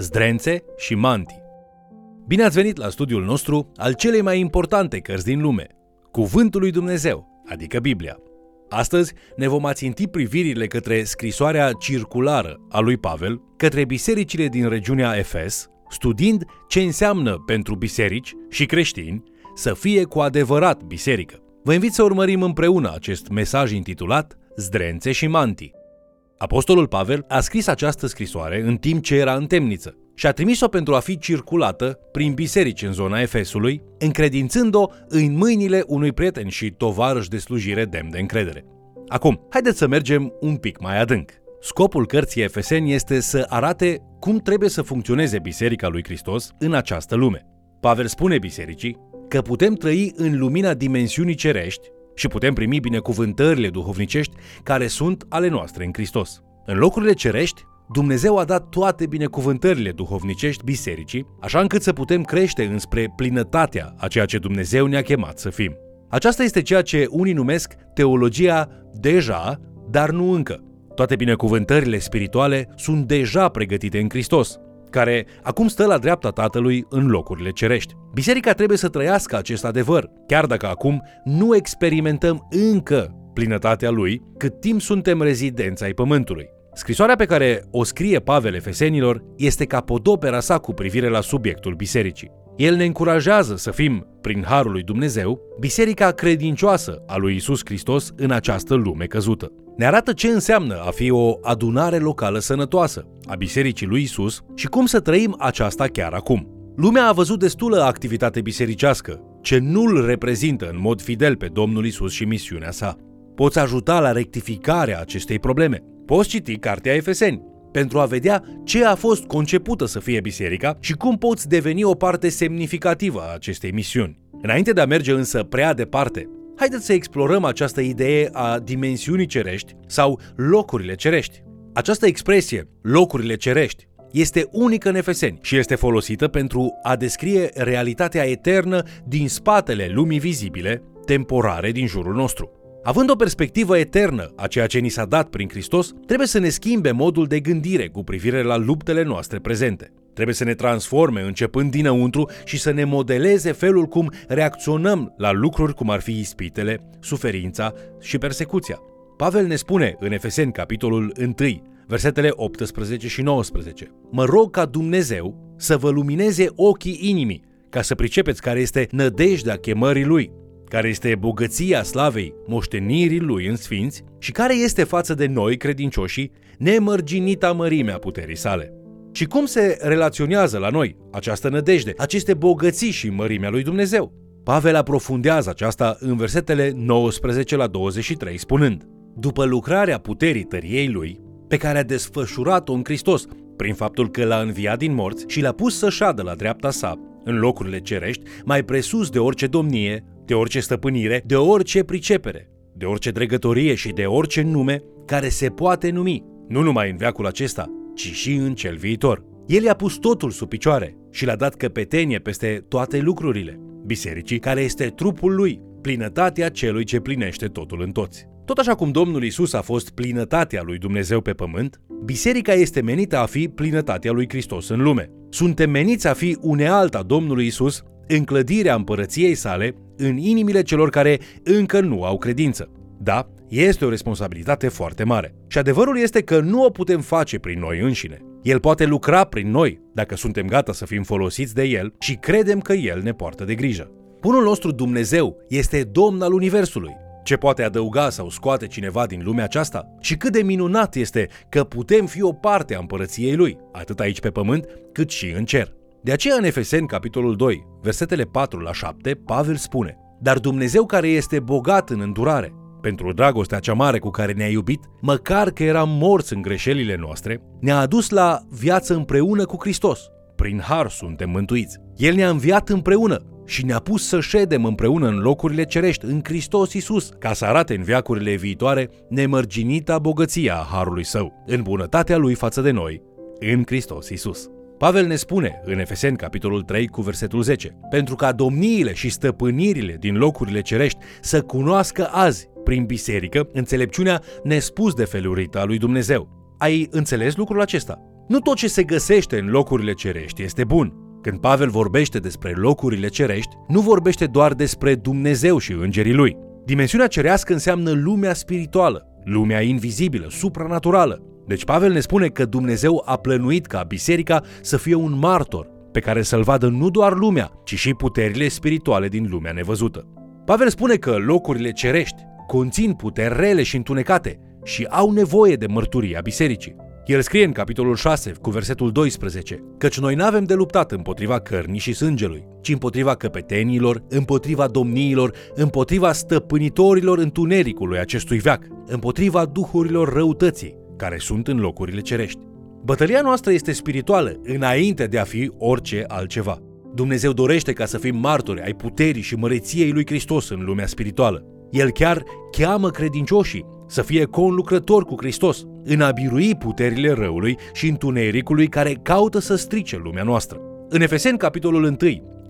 zdrențe și mantii. Bine ați venit la studiul nostru al celei mai importante cărți din lume, Cuvântul lui Dumnezeu, adică Biblia. Astăzi ne vom aținti privirile către scrisoarea circulară a lui Pavel către bisericile din regiunea Efes, studiind ce înseamnă pentru biserici și creștini să fie cu adevărat biserică. Vă invit să urmărim împreună acest mesaj intitulat Zdrențe și mantii. Apostolul Pavel a scris această scrisoare în timp ce era în temniță și a trimis-o pentru a fi circulată prin biserici în zona Efesului, încredințând-o în mâinile unui prieten și tovarăș de slujire demn de încredere. Acum, haideți să mergem un pic mai adânc. Scopul cărții Efeseni este să arate cum trebuie să funcționeze Biserica lui Hristos în această lume. Pavel spune bisericii că putem trăi în lumina dimensiunii cerești și putem primi binecuvântările duhovnicești care sunt ale noastre în Hristos. În locurile cerești, Dumnezeu a dat toate binecuvântările duhovnicești bisericii, așa încât să putem crește înspre plinătatea a ceea ce Dumnezeu ne-a chemat să fim. Aceasta este ceea ce unii numesc teologia deja, dar nu încă. Toate binecuvântările spirituale sunt deja pregătite în Hristos, care acum stă la dreapta Tatălui în locurile cerești. Biserica trebuie să trăiască acest adevăr, chiar dacă acum nu experimentăm încă plinătatea lui, cât timp suntem rezidenți ai pământului. Scrisoarea pe care o scrie Pavel Efesenilor este capodopera sa cu privire la subiectul bisericii. El ne încurajează să fim, prin harul lui Dumnezeu, biserica credincioasă a lui Isus Hristos în această lume căzută. Ne arată ce înseamnă a fi o adunare locală sănătoasă a bisericii lui Isus și cum să trăim aceasta chiar acum. Lumea a văzut destulă activitate bisericească, ce nu-l reprezintă în mod fidel pe Domnul Isus și misiunea sa. Poți ajuta la rectificarea acestei probleme. Poți citi Cartea Efeseni pentru a vedea ce a fost concepută să fie biserica și cum poți deveni o parte semnificativă a acestei misiuni. Înainte de a merge însă prea departe, haideți să explorăm această idee a dimensiunii cerești sau locurile cerești. Această expresie, locurile cerești, este unică în Efeseni și este folosită pentru a descrie realitatea eternă din spatele lumii vizibile, temporare din jurul nostru. Având o perspectivă eternă a ceea ce ni s-a dat prin Hristos, trebuie să ne schimbe modul de gândire cu privire la luptele noastre prezente. Trebuie să ne transforme începând dinăuntru și să ne modeleze felul cum reacționăm la lucruri cum ar fi ispitele, suferința și persecuția. Pavel ne spune în Efeseni capitolul 1, versetele 18 și 19. Mă rog ca Dumnezeu să vă lumineze ochii inimii, ca să pricepeți care este nădejdea chemării Lui, care este bogăția slavei moștenirii lui în sfinți și care este față de noi, credincioșii, nemărginita mărimea puterii sale. Și cum se relaționează la noi această nădejde, aceste bogății și mărimea lui Dumnezeu? Pavel aprofundează aceasta în versetele 19 la 23, spunând După lucrarea puterii tăriei lui, pe care a desfășurat-o în Hristos, prin faptul că l-a înviat din morți și l-a pus să șadă la dreapta sa, în locurile cerești, mai presus de orice domnie, de orice stăpânire, de orice pricepere, de orice dregătorie și de orice nume care se poate numi, nu numai în veacul acesta, ci și în cel viitor. El i-a pus totul sub picioare și l-a dat căpetenie peste toate lucrurile, bisericii care este trupul lui, plinătatea celui ce plinește totul în toți. Tot așa cum Domnul Isus a fost plinătatea lui Dumnezeu pe pământ, biserica este menită a fi plinătatea lui Hristos în lume. Suntem meniți a fi unealta Domnului Isus în clădirea împărăției sale în inimile celor care încă nu au credință. Da, este o responsabilitate foarte mare. Și adevărul este că nu o putem face prin noi înșine. El poate lucra prin noi dacă suntem gata să fim folosiți de El și credem că El ne poartă de grijă. Bunul nostru Dumnezeu este Domn al Universului. Ce poate adăuga sau scoate cineva din lumea aceasta? Și cât de minunat este că putem fi o parte a împărăției Lui, atât aici pe pământ, cât și în cer. De aceea în Efeseni, capitolul 2, versetele 4 la 7, Pavel spune Dar Dumnezeu care este bogat în îndurare, pentru dragostea cea mare cu care ne-a iubit, măcar că eram morți în greșelile noastre, ne-a adus la viață împreună cu Hristos. Prin har suntem mântuiți. El ne-a înviat împreună și ne-a pus să ședem împreună în locurile cerești, în Hristos Isus, ca să arate în viacurile viitoare nemărginita bogăția a harului său, în bunătatea lui față de noi, în Hristos Isus. Pavel ne spune în Efeseni capitolul 3 cu versetul 10 Pentru ca domniile și stăpânirile din locurile cerești să cunoască azi, prin biserică, înțelepciunea nespus de felurită a lui Dumnezeu. Ai înțeles lucrul acesta? Nu tot ce se găsește în locurile cerești este bun. Când Pavel vorbește despre locurile cerești, nu vorbește doar despre Dumnezeu și îngerii lui. Dimensiunea cerească înseamnă lumea spirituală, lumea invizibilă, supranaturală. Deci Pavel ne spune că Dumnezeu a plănuit ca biserica să fie un martor pe care să-l vadă nu doar lumea, ci și puterile spirituale din lumea nevăzută. Pavel spune că locurile cerești conțin puteri rele și întunecate și au nevoie de mărturia bisericii. El scrie în capitolul 6, cu versetul 12, căci noi nu avem de luptat împotriva cărnii și sângelui, ci împotriva căpetenilor, împotriva domniilor, împotriva stăpânitorilor întunericului acestui veac, împotriva duhurilor răutății, care sunt în locurile cerești. Bătălia noastră este spirituală, înainte de a fi orice altceva. Dumnezeu dorește ca să fim martori ai puterii și măreției lui Hristos în lumea spirituală. El chiar cheamă credincioșii să fie conlucrători cu Hristos, în a birui puterile răului și întunericului care caută să strice lumea noastră. În Efeseni, capitolul 1,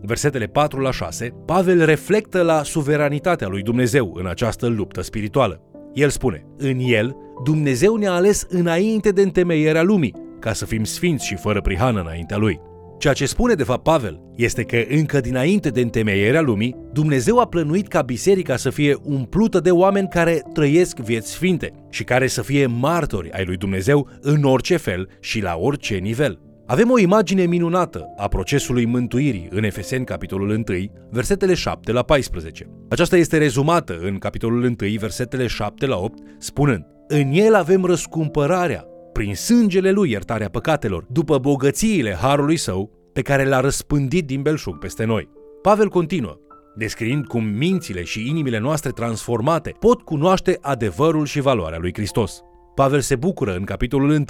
versetele 4 la 6, Pavel reflectă la suveranitatea lui Dumnezeu în această luptă spirituală. El spune, în el, Dumnezeu ne-a ales înainte de întemeierea lumii, ca să fim sfinți și fără prihană înaintea lui. Ceea ce spune de fapt Pavel este că încă dinainte de întemeierea lumii, Dumnezeu a plănuit ca biserica să fie umplută de oameni care trăiesc vieți sfinte și care să fie martori ai lui Dumnezeu în orice fel și la orice nivel. Avem o imagine minunată a procesului mântuirii în Efeseni, capitolul 1, versetele 7 la 14. Aceasta este rezumată în capitolul 1, versetele 7 la 8, spunând În el avem răscumpărarea, prin sângele lui iertarea păcatelor, după bogățiile harului său pe care l-a răspândit din belșug peste noi. Pavel continuă, descriind cum mințile și inimile noastre transformate pot cunoaște adevărul și valoarea lui Hristos. Pavel se bucură în capitolul 1,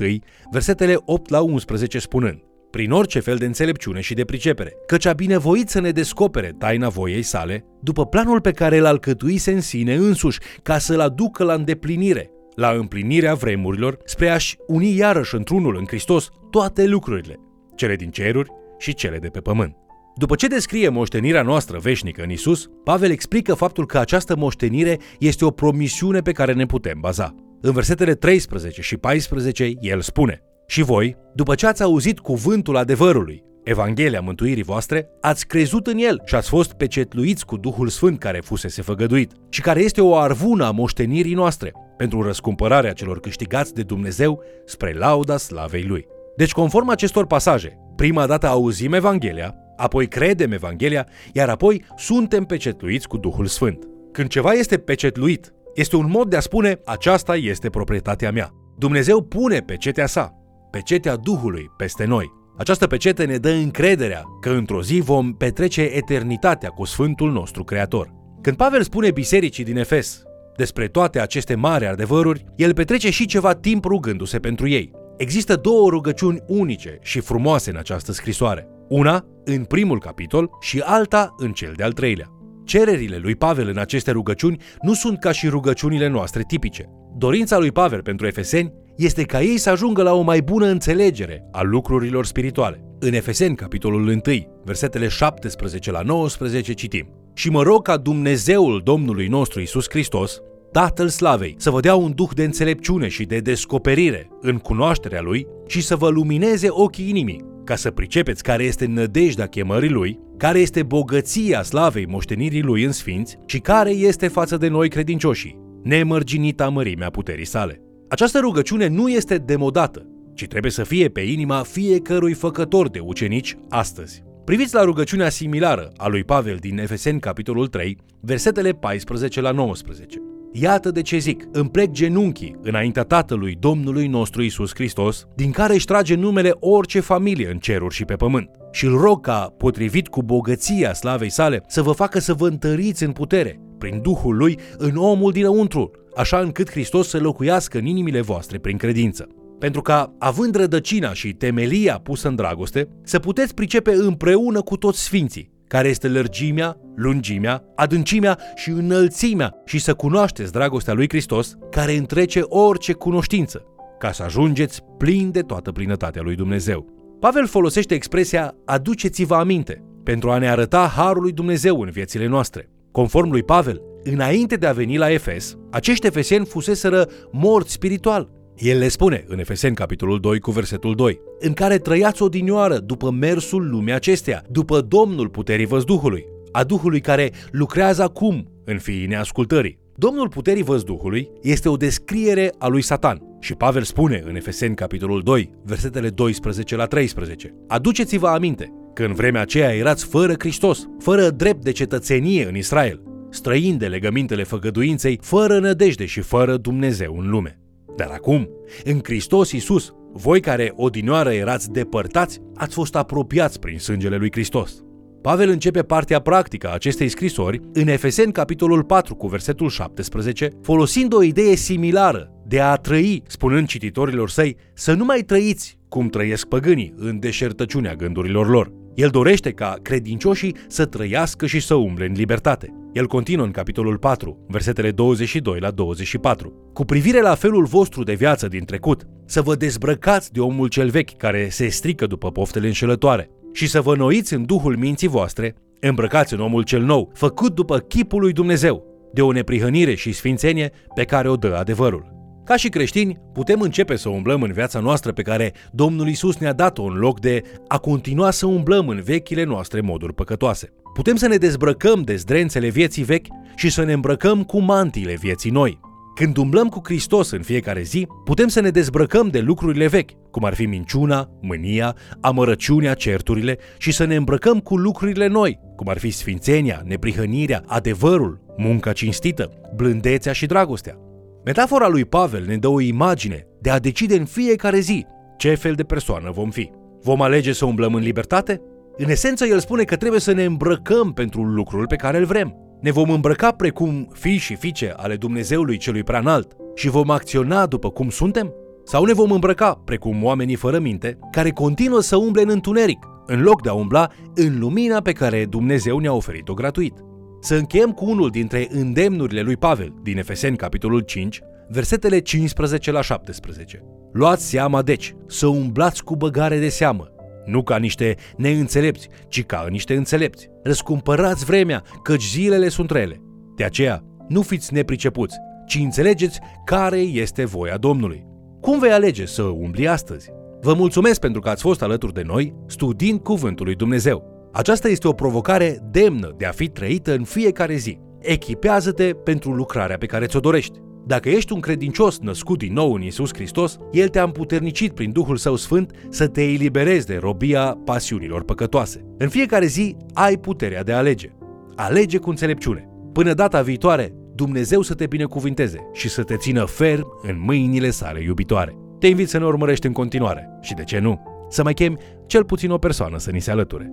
versetele 8 la 11 spunând prin orice fel de înțelepciune și de pricepere, căci a binevoit să ne descopere taina voiei sale, după planul pe care îl alcătuise în sine însuși, ca să-l aducă la îndeplinire, la împlinirea vremurilor, spre a-și uni iarăși într-unul în Hristos toate lucrurile, cele din ceruri și cele de pe pământ. După ce descrie moștenirea noastră veșnică în Isus, Pavel explică faptul că această moștenire este o promisiune pe care ne putem baza. În versetele 13 și 14, el spune Și voi, după ce ați auzit cuvântul adevărului, Evanghelia mântuirii voastre, ați crezut în el și ați fost pecetluiți cu Duhul Sfânt care fusese făgăduit și care este o arvună a moștenirii noastre pentru răscumpărarea celor câștigați de Dumnezeu spre lauda slavei Lui. Deci, conform acestor pasaje, prima dată auzim Evanghelia, apoi credem Evanghelia, iar apoi suntem pecetluiți cu Duhul Sfânt. Când ceva este pecetluit, este un mod de a spune aceasta este proprietatea mea. Dumnezeu pune pecetea sa, pecetea Duhului peste noi. Această pecete ne dă încrederea că într-o zi vom petrece eternitatea cu Sfântul nostru Creator. Când Pavel spune bisericii din Efes despre toate aceste mari adevăruri, el petrece și ceva timp rugându-se pentru ei. Există două rugăciuni unice și frumoase în această scrisoare. Una în primul capitol și alta în cel de-al treilea. Cererile lui Pavel în aceste rugăciuni nu sunt ca și rugăciunile noastre tipice. Dorința lui Pavel pentru efeseni este ca ei să ajungă la o mai bună înțelegere a lucrurilor spirituale. În Efeseni, capitolul 1, versetele 17 la 19, citim Și mă rog ca Dumnezeul Domnului nostru Isus Hristos, Tatăl Slavei, să vă dea un duh de înțelepciune și de descoperire în cunoașterea Lui și să vă lumineze ochii inimii, ca să pricepeți care este nădejdea chemării Lui, care este bogăția slavei moștenirii Lui în sfinți și care este față de noi credincioșii, nemărginita mărimea puterii sale. Această rugăciune nu este demodată, ci trebuie să fie pe inima fiecărui făcător de ucenici astăzi. Priviți la rugăciunea similară a lui Pavel din Efeseni, capitolul 3, versetele 14 la 19. Iată de ce zic, îmi plec genunchii înaintea Tatălui Domnului nostru Isus Hristos, din care își trage numele orice familie în ceruri și pe pământ. Și îl rog ca, potrivit cu bogăția slavei sale, să vă facă să vă întăriți în putere, prin Duhul Lui, în omul dinăuntru, așa încât Hristos să locuiască în inimile voastre prin credință. Pentru ca, având rădăcina și temelia pusă în dragoste, să puteți pricepe împreună cu toți sfinții, care este lărgimea, lungimea, adâncimea și înălțimea și să cunoașteți dragostea lui Hristos, care întrece orice cunoștință, ca să ajungeți plin de toată plinătatea lui Dumnezeu. Pavel folosește expresia aduceți-vă aminte pentru a ne arăta harul lui Dumnezeu în viețile noastre. Conform lui Pavel, înainte de a veni la Efes, acești efeseni fuseseră morți spiritual. El le spune în Efeseni capitolul 2 cu versetul 2, în care trăiați odinioară după mersul lumii acesteia, după Domnul puterii văzduhului, a Duhului care lucrează acum în fiii neascultării. Domnul puterii văzduhului este o descriere a lui Satan și Pavel spune în Efeseni capitolul 2, versetele 12 la 13. Aduceți-vă aminte că în vremea aceea erați fără Hristos, fără drept de cetățenie în Israel, străini de legămintele făgăduinței, fără nădejde și fără Dumnezeu în lume. Dar acum, în Hristos Iisus, voi care odinioară erați depărtați, ați fost apropiați prin sângele lui Hristos. Pavel începe partea practică a acestei scrisori în Efeseni capitolul 4 cu versetul 17, folosind o idee similară de a trăi, spunând cititorilor săi, să nu mai trăiți cum trăiesc păgânii în deșertăciunea gândurilor lor. El dorește ca credincioșii să trăiască și să umble în libertate. El continuă în capitolul 4, versetele 22 la 24. Cu privire la felul vostru de viață din trecut, să vă dezbrăcați de omul cel vechi care se strică după poftele înșelătoare și să vă noiți în duhul minții voastre, îmbrăcați în omul cel nou, făcut după chipul lui Dumnezeu, de o neprihănire și sfințenie pe care o dă adevărul. Ca și creștini, putem începe să umblăm în viața noastră pe care Domnul Isus ne-a dat-o în loc de a continua să umblăm în vechile noastre moduri păcătoase. Putem să ne dezbrăcăm de zdrențele vieții vechi și să ne îmbrăcăm cu mantiile vieții noi. Când umblăm cu Hristos în fiecare zi, putem să ne dezbrăcăm de lucrurile vechi, cum ar fi minciuna, mânia, amărăciunea, certurile și să ne îmbrăcăm cu lucrurile noi, cum ar fi sfințenia, neprihănirea, adevărul, munca cinstită, blândețea și dragostea. Metafora lui Pavel ne dă o imagine de a decide în fiecare zi ce fel de persoană vom fi. Vom alege să umblăm în libertate? În esență, el spune că trebuie să ne îmbrăcăm pentru lucrul pe care îl vrem. Ne vom îmbrăca precum fii și fiice ale Dumnezeului celui prea înalt și vom acționa după cum suntem? Sau ne vom îmbrăca precum oamenii fără minte care continuă să umble în întuneric, în loc de a umbla în lumina pe care Dumnezeu ne-a oferit-o gratuit? Să încheiem cu unul dintre îndemnurile lui Pavel din Efeseni capitolul 5, versetele 15 la 17. Luați seama deci, să umblați cu băgare de seamă, nu ca niște neînțelepți, ci ca niște înțelepți. Răscumpărați vremea, căci zilele sunt rele. De aceea, nu fiți nepricepuți, ci înțelegeți care este voia Domnului. Cum vei alege să umbli astăzi? Vă mulțumesc pentru că ați fost alături de noi studiind Cuvântul lui Dumnezeu. Aceasta este o provocare demnă de a fi trăită în fiecare zi. Echipează-te pentru lucrarea pe care ți-o dorești. Dacă ești un credincios născut din nou în Isus Hristos, El te-a împuternicit prin Duhul Său Sfânt să te eliberezi de robia pasiunilor păcătoase. În fiecare zi ai puterea de a alege. Alege cu înțelepciune. Până data viitoare, Dumnezeu să te binecuvinteze și să te țină ferm în mâinile sale iubitoare. Te invit să ne urmărești în continuare și, de ce nu, să mai chemi cel puțin o persoană să ni se alăture.